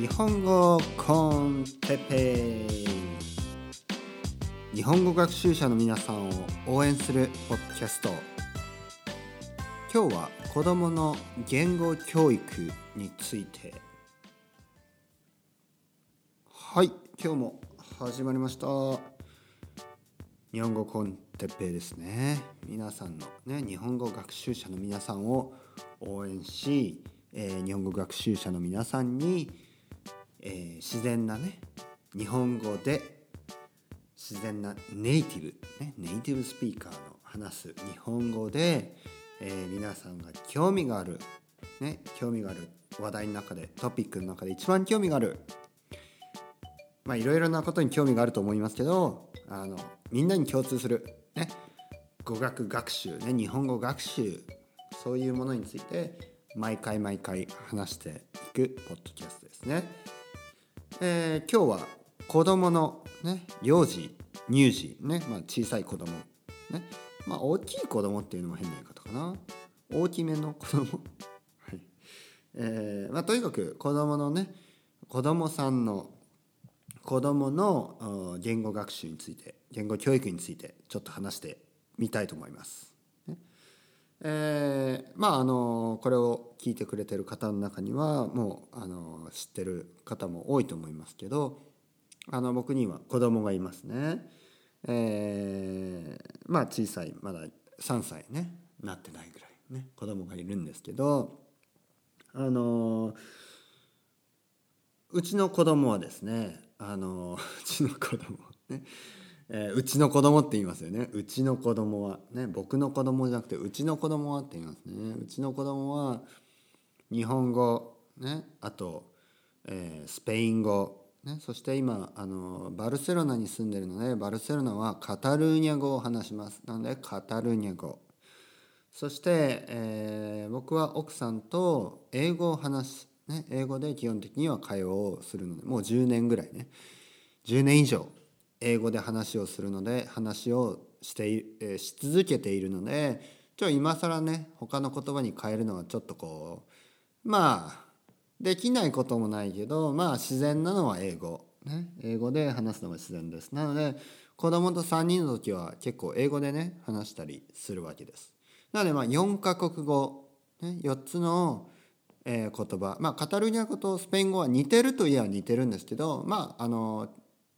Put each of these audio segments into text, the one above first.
日本語コンテペ日本語学習者の皆さんを応援するポッドキャスト。今日は子どもの言語教育について。はい今日も始まりました。日本語コンテペイですね。皆さんのね日本語学習者の皆さんを応援し、えー、日本語学習者の皆さんに、えー、自然なね日本語で自然なネイティブ、ね、ネイティブスピーカーの話す日本語で、えー、皆さんが興味がある、ね、興味がある話題の中でトピックの中で一番興味があるまあいろいろなことに興味があると思いますけどあのみんなに共通する、ね、語学学習、ね、日本語学習そういうものについて毎回毎回話していくポッドキャストですね。えー、今日は子供のね幼児乳児ね、まあ、小さい子供ねまあ大きい子供っていうのも変な言い方かな大きめの子供 はいえーまあ、とにかく子供のね子供さんの子どもの言語学習について言語教育についてちょっと話してみたいと思います。えー、まああのこれを聞いてくれてる方の中にはもうあの知ってる方も多いと思いますけどあの僕には子供がいますね。えー、まあ小さいまだ3歳ねなってないぐらいね子供がいるんですけどあのうちの子供はですねあのうちの子供ね、えー、うちの子供って言いますよね。うちの子供は。ね僕の子供じゃなくてうちの子供はって言いますね。うちの子供は日本語。ねあと、えー、スペイン語。ね、そして今あのバルセロナに住んでるのでバルセロナはカタルーニャ語を話します。なのでカタルーニャ語。そして、えー、僕は奥さんと英語を話す。ね、英語で基本的には会話をするのでもう10年ぐらいね。10年以上。英語で話をするので話をしてえし続けているのでちょ今更ね他の言葉に変えるのはちょっとこうまあできないこともないけどまあ自然なのは英語、ね、英語で話すのが自然です。なので子供と3人の時は結構英語でね話したりするわけです。なのでまあ4カ国語、ね、4つのえー、言葉。まあカタルーニャ語とスペイン語は似てるといえば似てるんですけどまああの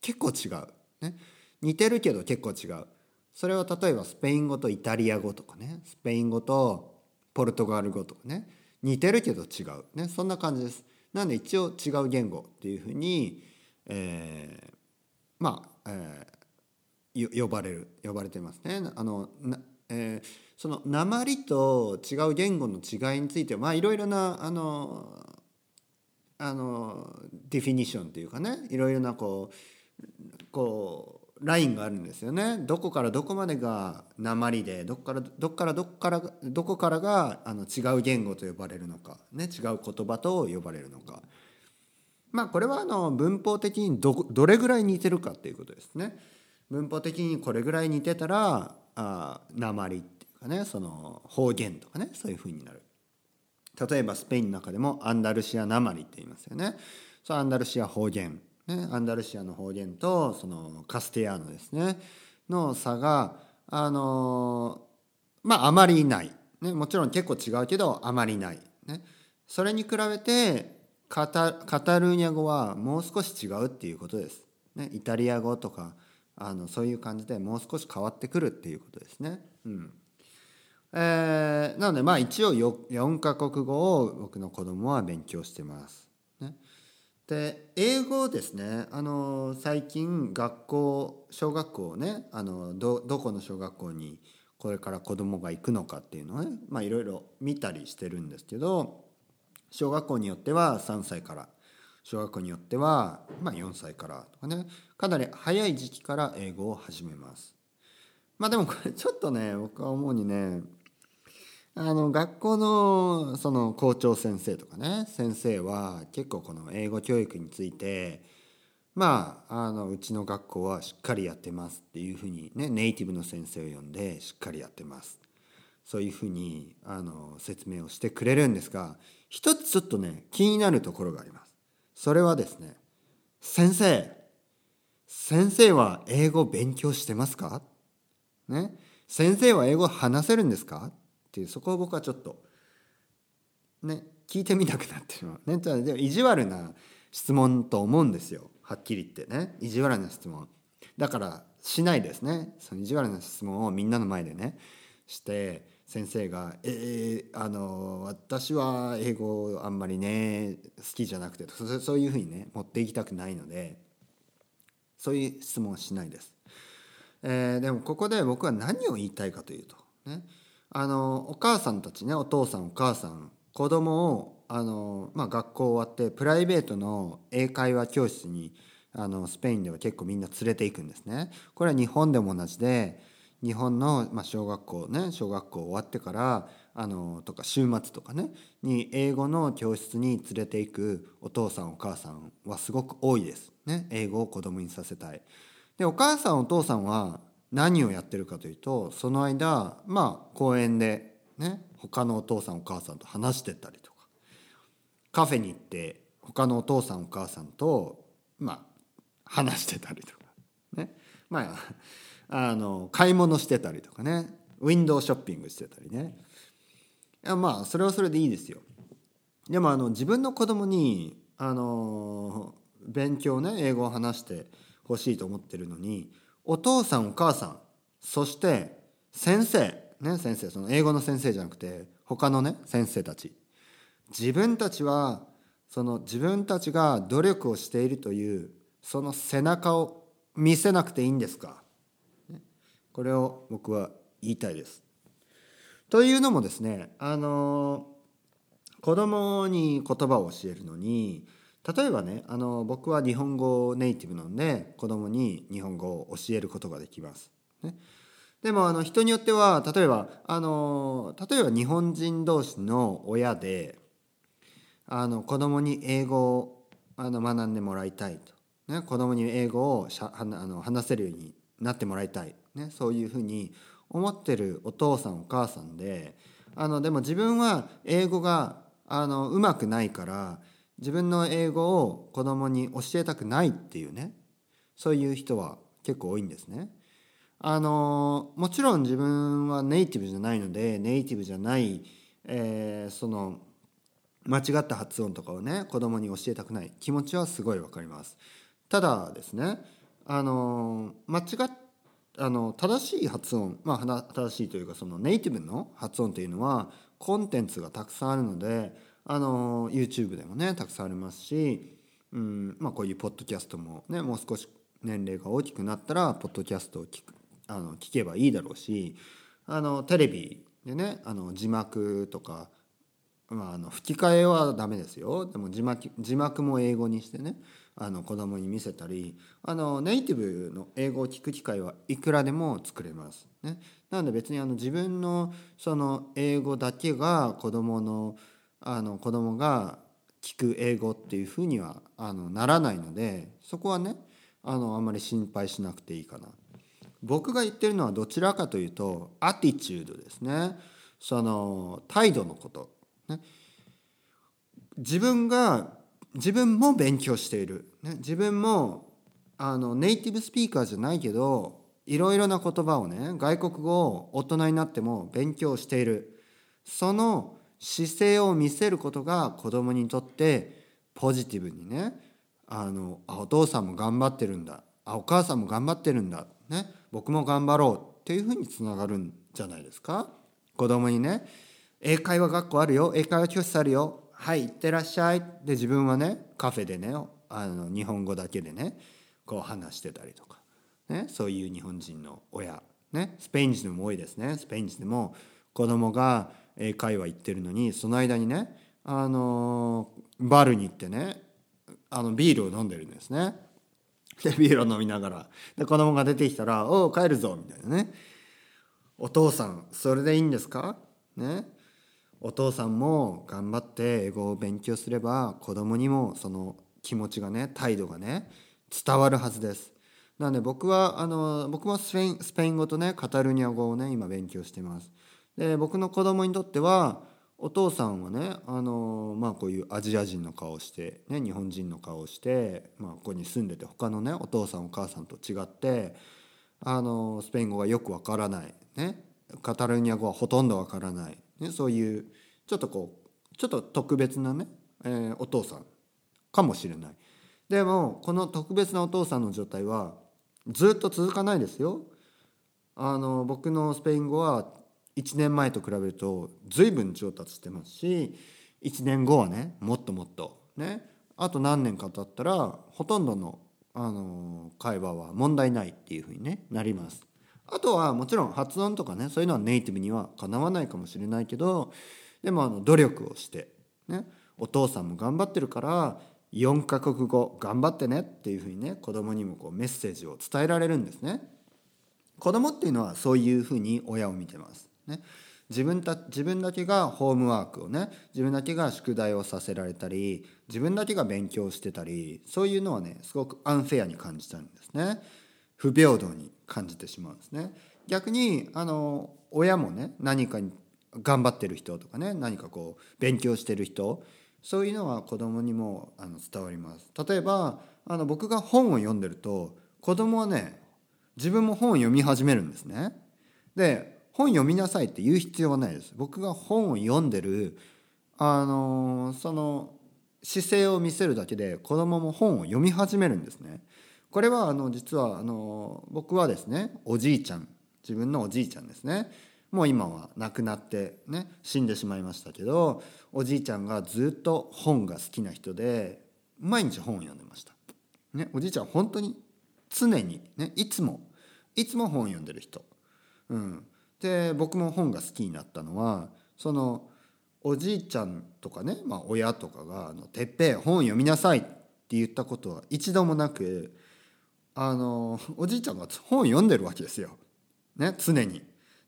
結構違う、ね、似てるけど結構違う。それは例えばスペイン語とイタリア語とかね。スペイン語とポルトガル語とかね。似てるけど違う、ね、そんな感じです。なんで一応違う言語っていうふうに、えー、まあ、えー、呼ばれる。呼ばれてますね。あのなえーその鉛と違う言語の違いについてはまあいろいろなあのあのディフィニションというかね。いろいろなこうこうラインがあるんですよね。どこからどこまでが鉛でどこからどこからどこからどこからがあの違う言語と呼ばれるのか、ね、違う言葉と呼ばれるのか。まあこれはあの文法的にどどれぐらい似てるかっていうことですね。文法的にこれぐらい似てたらあ鉛っていうかねその方言とかねそういう風になる例えばスペインの中でもアンダルシアなまりって言いますよねそうアンダルシア方言、ね、アンダルシアの方言とそのカステヤーノですねの差があのまああまりない、ね、もちろん結構違うけどあまりない、ね、それに比べてカタカタルーニャ語はもう少し違うっていうことです。ね、イタリア語とかあのそういう感じでもう少し変わってくるっていうことですね。うんえー、なのでまあ一応 4, 4カ国語を僕の子供は勉強してます。で英語ですねあの最近学校小学校ねあのどこの小学校にこれから子供が行くのかっていうのをねまあいろいろ見たりしてるんですけど小学校によっては3歳から小学校によっては、まあ、4歳からとかねかなり早い時期から英語を始めます。まあでもこれちょっとね僕は思うにねあの学校のその校長先生とかね先生は結構この英語教育についてまああのうちの学校はしっかりやってますっていうふうにねネイティブの先生を呼んでしっかりやってます。そういうふうにあの説明をしてくれるんですが一つちょっとね気になるところがあります。それはですね先生先生は英語勉強してますか？ね？先生は英語話せるんですか？っていうそこを僕はちょっとね聞いてみたくなってしまう。ねでも意地悪な質問と思うんですよ。はっきり言ってね。意地悪な質問。だからしないですね。その意地悪な質問をみんなの前でね。して先生が「えー、あの私は英語あんまりね好きじゃなくてそういうふうにね持っていきたくないのでそういう質問はしないです。えー、でもここで僕は何を言いたいかというとね。あのお母さんたちねお父さんお母さん子供をあの、まあ、学校終わってプライベートの英会話教室にあのスペインでは結構みんな連れていくんですね。これは日本でも同じで日本の、まあ、小学校ね小学校終わってからあのとか週末とかねに英語の教室に連れていくお父さんお母さんはすごく多いです。ね、英語を子供にさせたい。でお母さんお父さんは何をやってるかというとその間まあ公園でね他のお父さんお母さんと話してたりとか。カフェに行って他のお父さんお母さんとまあ話してたりとか。ね。まああの買い物してたりとかね。ウィンドウショッピングしてたりね。いやまあそれはそれでいいですよ。でもあの自分の子供にあの勉強ね英語を話してほしいと思ってるのにお父さんお母さんそして先生ね先生その英語の先生じゃなくて他のね先生たち。自分たちはその自分たちが努力をしているというその背中を見せなくていいんですか？これを僕は言いたいです。というのもですねあの子供に言葉を教えるのに例えばねあの僕は日本語ネイティブなので子供に日本語を教えることができます。ね、でもあの人によっては例えばあの例えば日本人同士の親であの子供に英語をあの学んでもらいたいと、ね、子供に英語をしゃあの話せるようになってもらいたい、ね、そういうふうに思ってるお父さんお母さんであのでも自分は英語があのうまくないから自分の英語を子供に教えたくないっていうねそういう人は結構多いんですね。あのもちろん自分はネイティブじゃないのでネイティブじゃない、えー、その間違った発音とかをね子供に教えたくない気持ちはすごいわかります。ただですねあの間違っあの正しい発音まあ正しいというかそのネイティブの発音というのはコンテンツがたくさんあるのであの YouTube でもねたくさんありますし、うんまあ、こういうポッドキャストもねもう少し年齢が大きくなったらポッドキャストを聞くあの聞けばいいだろうしあのテレビでねあの字幕とか、まあ、あの吹き替えはダメですよでも字幕字幕も英語にしてねあの子供に見せたりあのネイティブの英語を聞く機会はいくらでも作れます。ね、なので別にあの自分のその英語だけが子供のあの子供が聞く英語っていうふうにはあのならないのでそこはねあのあんまり心配しなくていいかな。僕が言ってるのはどちらかというとアティチュードですね。その態度のこと、ね、自分が自分も勉強している、ね、自分もあのネイティブスピーカーじゃないけどいろいろな言葉をね外国語を大人になっても勉強している。その姿勢を見せることが子供にとってポジティブにねあのあお父さんも頑張ってるんだあお母さんも頑張ってるんだ、ね、僕も頑張ろうっていうふうにつながるんじゃないですか。子供にね英会話学校あるよ英会話教室あるよはい行ってらっしゃい。で自分はねカフェでねあの日本語だけでねこう話してたりとか、ね、そういう日本人の親、ね、スペイン人でも多いですね。スペイン人でも子供が英会話行ってるのにその間にねあのバルに行ってねあのビールを飲んでるんですね。でビールを飲みながらで子供が出てきたら「おお帰るぞ」みたいなね「お父さんそれでいいんですか?」ねお父さんも頑張って英語を勉強すれば子供にもその気持ちがね態度がね伝わるはずです。なので僕はあの僕もスペインスペイン語とねカタルニア語をね今勉強してます。で僕の子供にとってはお父さんはねあのまあこういうアジア人の顔をして、ね、日本人の顔をして、まあ、ここに住んでて他のねお父さんお母さんと違ってあのスペイン語がよくわからない、ね、カタルーニャ語はほとんどわからない、ね、そういうちょっとこうちょっと特別なね、えー、お父さんかもしれない。でもこの特別なお父さんの状態はずっと続かないですよ。あの僕のスペイン語は1年前と比べると随分上達してますし1年後はねもっともっとねあと何年か経ったらほとんどのあの会話は問題ないっていうふうに、ね、なります。あとはもちろん発音とかねそういうのはネイティブにはかなわないかもしれないけどでもあの努力をして、ね、お父さんも頑張ってるから4カ国語頑張ってねっていうふうにね子供にもこうメッセージを伝えられるんですね。子供っていうのはそういうふうに親を見てます。ね、自分た自分だけがホームワークをね自分だけが宿題をさせられたり自分だけが勉強してたりそういうのはねすごくアンフェアに感じちゃうんですね。不平等に感じてしまうんですね。逆にあの親もね何かに頑張ってる人とかね何かこう勉強してる人そういうのは子供にもあの伝わります。例えばあの僕が本を読んでると子供はね自分も本を読み始めるんですね。で本読みなさいって言う必要はないです。僕が本を読んでるあのその姿勢を見せるだけで子供も本を読み始めるんですね。これはあの実はあの僕はですねおじいちゃん自分のおじいちゃんですね。もう今は亡くなってね死んでしまいましたけどおじいちゃんがずっと本が好きな人で毎日本を読んでました、ね、おじいちゃん本当に常にねいつもいつも本を読んでる人、うん、で僕も本が好きになったのはそのおじいちゃんとかね、まあ、親とかが「あのてっぺん本読みなさい」って言ったことは一度もなくあのおじいちゃんが本読んでるわけですよ、ね、常に。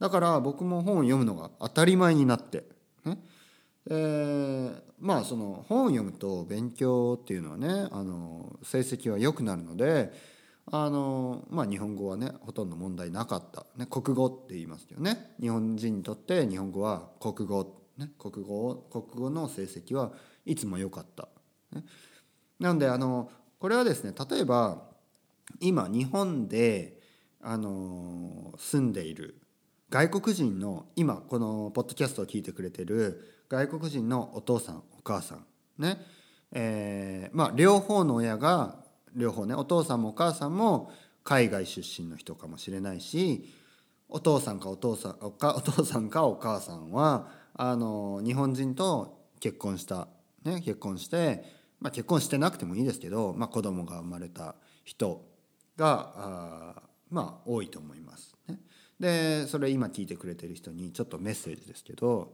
だから僕も本を読むのが当たり前になって、ね。えー、まあその本を読むと勉強っていうのはねあの成績は良くなるのであのまあ日本語はねほとんど問題なかった、ね、国語って言いますよね。日本人にとって日本語は国語、ね、国語国語の成績はいつも良かった、ね、なのであのこれはですね例えば今日本であの住んでいる外国人の今このポッドキャストを聞いてくれてる外国人のお父さんお母さん。ね。えー、まあ両方の親が両方ねお父さんもお母さんも海外出身の人かもしれないしお父さんかお父さんおかお父さんかお母さんはあの日本人と結婚した、ね、結婚して、まあ、結婚してなくてもいいですけど、まあ、子供が生まれた人があまあ多いと思います。ね、でそれ今聞いてくれてる人にちょっとメッセージですけど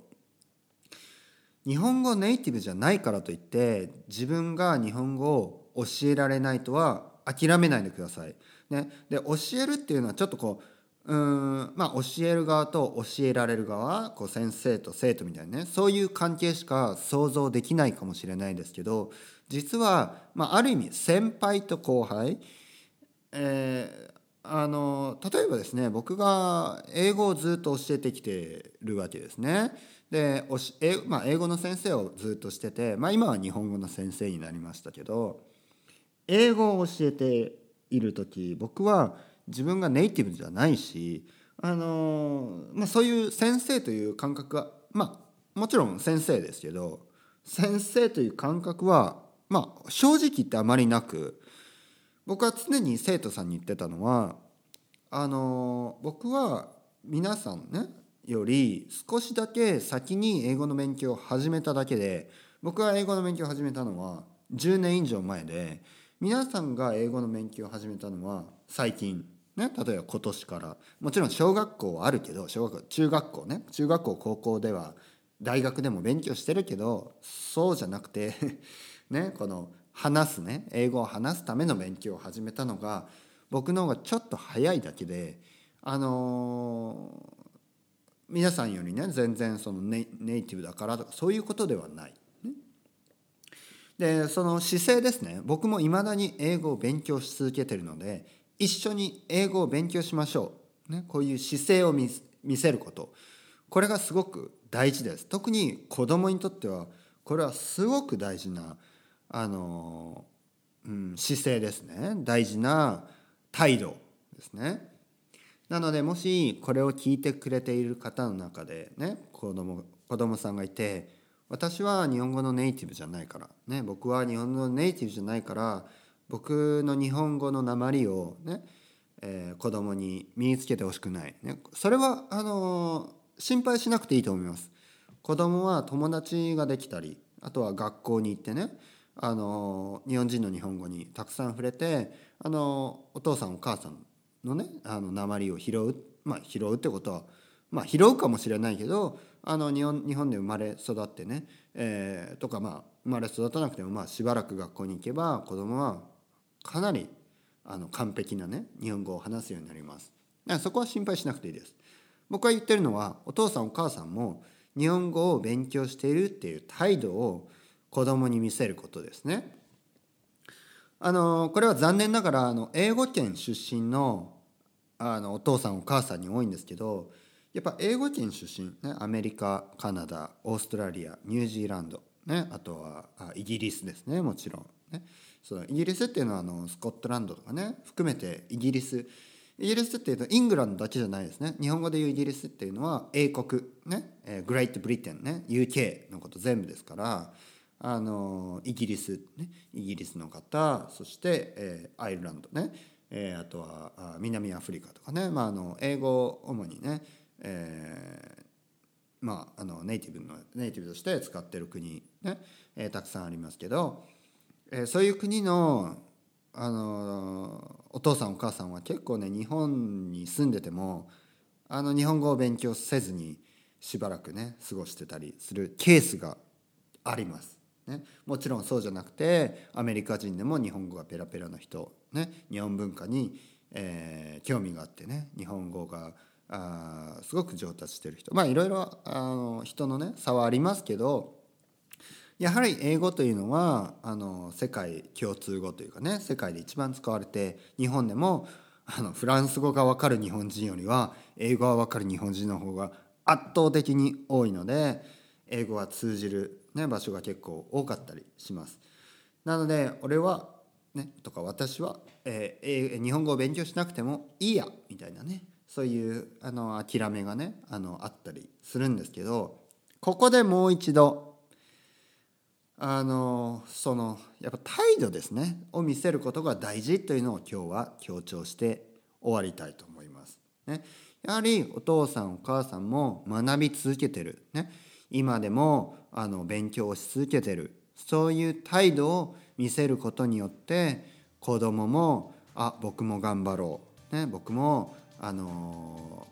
日本語ネイティブじゃないからといって自分が日本語を教えられないとは諦めないでください。ね、で教えるっていうのはちょっとこううんまあ教える側と教えられる側こう先生と生徒みたいなねそういう関係しか想像できないかもしれないですけど実は、まあ、ある意味先輩と後輩、えー、あの例えばですね僕が英語をずっと教えてきてるわけですね。でおし英,、まあ、英語の先生をずっとしてて、まあ、今は日本語の先生になりましたけど英語を教えている時僕は自分がネイティブじゃないし、あのまあ、そういう先生という感覚はまあもちろん先生ですけど先生という感覚は、まあ、正直言ってあまりなく僕は常に生徒さんに言ってたのはあの僕は皆さんねより少しだけ先に英語の勉強を始めただけで僕が英語の勉強を始めたのは10年以上前で皆さんが英語の勉強を始めたのは最近。ね例えば今年から。もちろん小学校はあるけど小学校中学校ね。中学校高校では大学でも勉強してるけどそうじゃなくて ねこの話すね英語を話すための勉強を始めたのが僕の方がちょっと早いだけであのー、皆さんよりね全然そのネイティブだからとかそういうことではない。でその姿勢ですね。僕もいまだに英語を勉強し続けてるので一緒に英語を勉強しましょう、ね、こういう姿勢を見せること。これがすごく大事です。特に子供にとってはこれはすごく大事なあの、うん、姿勢ですね。大事な態度ですね。なのでもしこれを聞いてくれている方の中でね子供子供さんがいて私は日本語のネイティブじゃないからね僕は日本のネイティブじゃないから僕の日本語の鉛をね、えー、子供に身につけてほしくない、ね、それはあの心配しなくていいと思います。子供は友達ができたりあとは学校に行ってねあの日本人の日本語にたくさん触れてあのお父さんお母さんのねあの鉛を拾う。まあ拾うってことはまあ拾うかもしれないけどあの日本日本で生まれ育ってね、えー、とかまあ生まれ育たなくてもまあしばらく学校に行けば子供はかなりあの完璧なね日本語を話すようになります。そこは心配しなくていいです。僕が言ってるのはお父さんお母さんも日本語を勉強しているっていう態度を子供に見せることですね。あのこれは残念ながらあの英語圏出身のあのお父さんお母さんに多いんですけどやっぱ英語圏出身、ね、アメリカカナダオーストラリアニュージーランド、ね、あとはあイギリスですねもちろん、ね、そのイギリスっていうのはあのスコットランドとかね含めてイギリス。イギリスっていうとイングランドだけじゃないですね。日本語で言うイギリスっていうのは英国。ね、え、グレートブリテンね UK のこと全部ですからあのイギリス、ね、イギリスの方。そして、えー、アイルランドね、えー、あとはあ南アフリカとかね、まあ、あの英語を主にね、えーまあ、あのネイティブのネイティブとして使ってる国ね、えー、たくさんありますけど、えー、そういう国のあのお父さんお母さんは結構ね日本に住んでてもあの日本語を勉強せずにしばらくね過ごしてたりするケースがあります。ね、もちろんそうじゃなくてアメリカ人でも日本語がペラペラな人、ね、日本文化に、えー、興味があってね日本語があすごく上達してる人まあいろいろあの人のね差はありますけどやはり英語というのはあの世界共通語というかね世界で一番使われて日本でもあのフランス語が分かる日本人よりは英語が分かる日本人の方が圧倒的に多いので英語は通じる、ね、場所が結構多かったりします。なので俺は、ね、とか私は、えー、日本語を勉強しなくてもいいやみたいなねそういうあの諦めがねあのあったりするんですけどここでもう一度あのそのやっぱ態度ですねを見せることが大事というのを今日は強調して終わりたいと思います。ね、やはりお父さんお母さんも学び続けてる、ね、今でもあの勉強をし続けてる。そういう態度を見せることによって子供もあ僕も頑張ろう、ね、僕もあの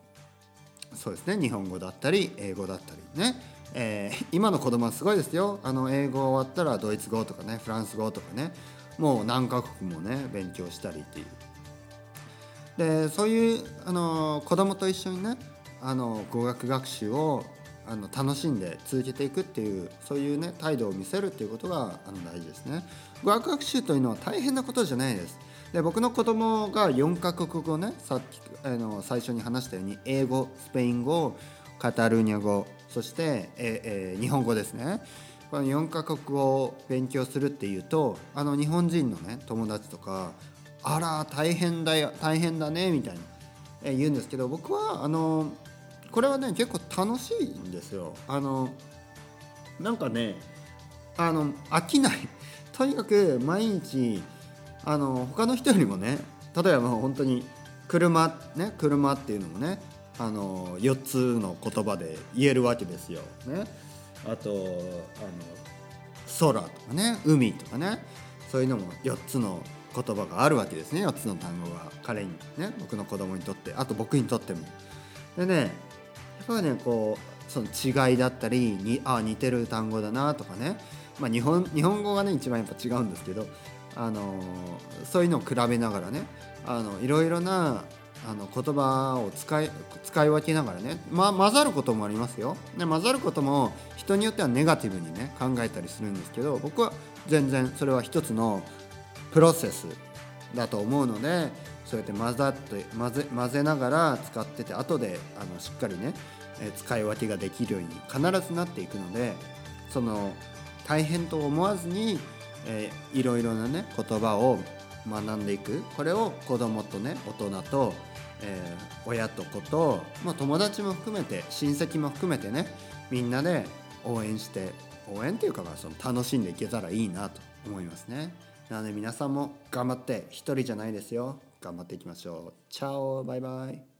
そうですね。日本語だったり英語だったり。ね、えー、今の子供はすごいですよあの英語終わったらドイツ語とかねフランス語とかねもう何カ国もね勉強したりっていうでそういうあの子供と一緒にねあの語学学習をあの楽しんで続けていくっていうそういうね態度を見せるっていうことがあの大事ですね。語学学習というのは大変なことじゃないです。で僕の子供が4カ国語ねさっきあの最初に話したように英語スペイン語カタルーニャ語そして、ええ日本語ですね。この4カ国を勉強するっていうとあの日本人のね友達とか「あら大変だよ大変だね」みたいな、え言うんですけど僕はあのこれはね結構楽しいんですよ。あのなんかねあの飽きない。とにかく毎日あの他の人よりもね例えばもう本当に車ね車っていうのもねあの4つの言葉で言えるわけですよ。ね、あとあの空とかね。海とかね。そういうのも4つの言葉があるわけですね。4つの単語が彼にね僕の子供にとって。あと僕にとっても。でねやっぱりねこうその違いだったりにあ似てる単語だなとかね、まあ、日本日本語がね一番やっぱ違うんですけど、あのそういうのを比べながらねあのいろいろなあの言葉を使い使い分けながらね、ま、混ざることもありますよ。で混ざることも人によってはネガティブにね考えたりするんですけど僕は全然それは一つのプロセスだと思うのでそうやって混ざって混ぜ混ぜながら使ってて後であのしっかりね使い分けができるように必ずなっていくのでその大変と思わずに、えー、いろいろなね言葉を学んでいく。これを子供とね大人と、えー、親と子と、まあ、友達も含めて親戚も含めてねみんなで応援して応援っていうかまあその楽しんでいけたらいいなと思いますね。なので皆さんも頑張って一人じゃないですよ頑張っていきましょう。チャオバイバイ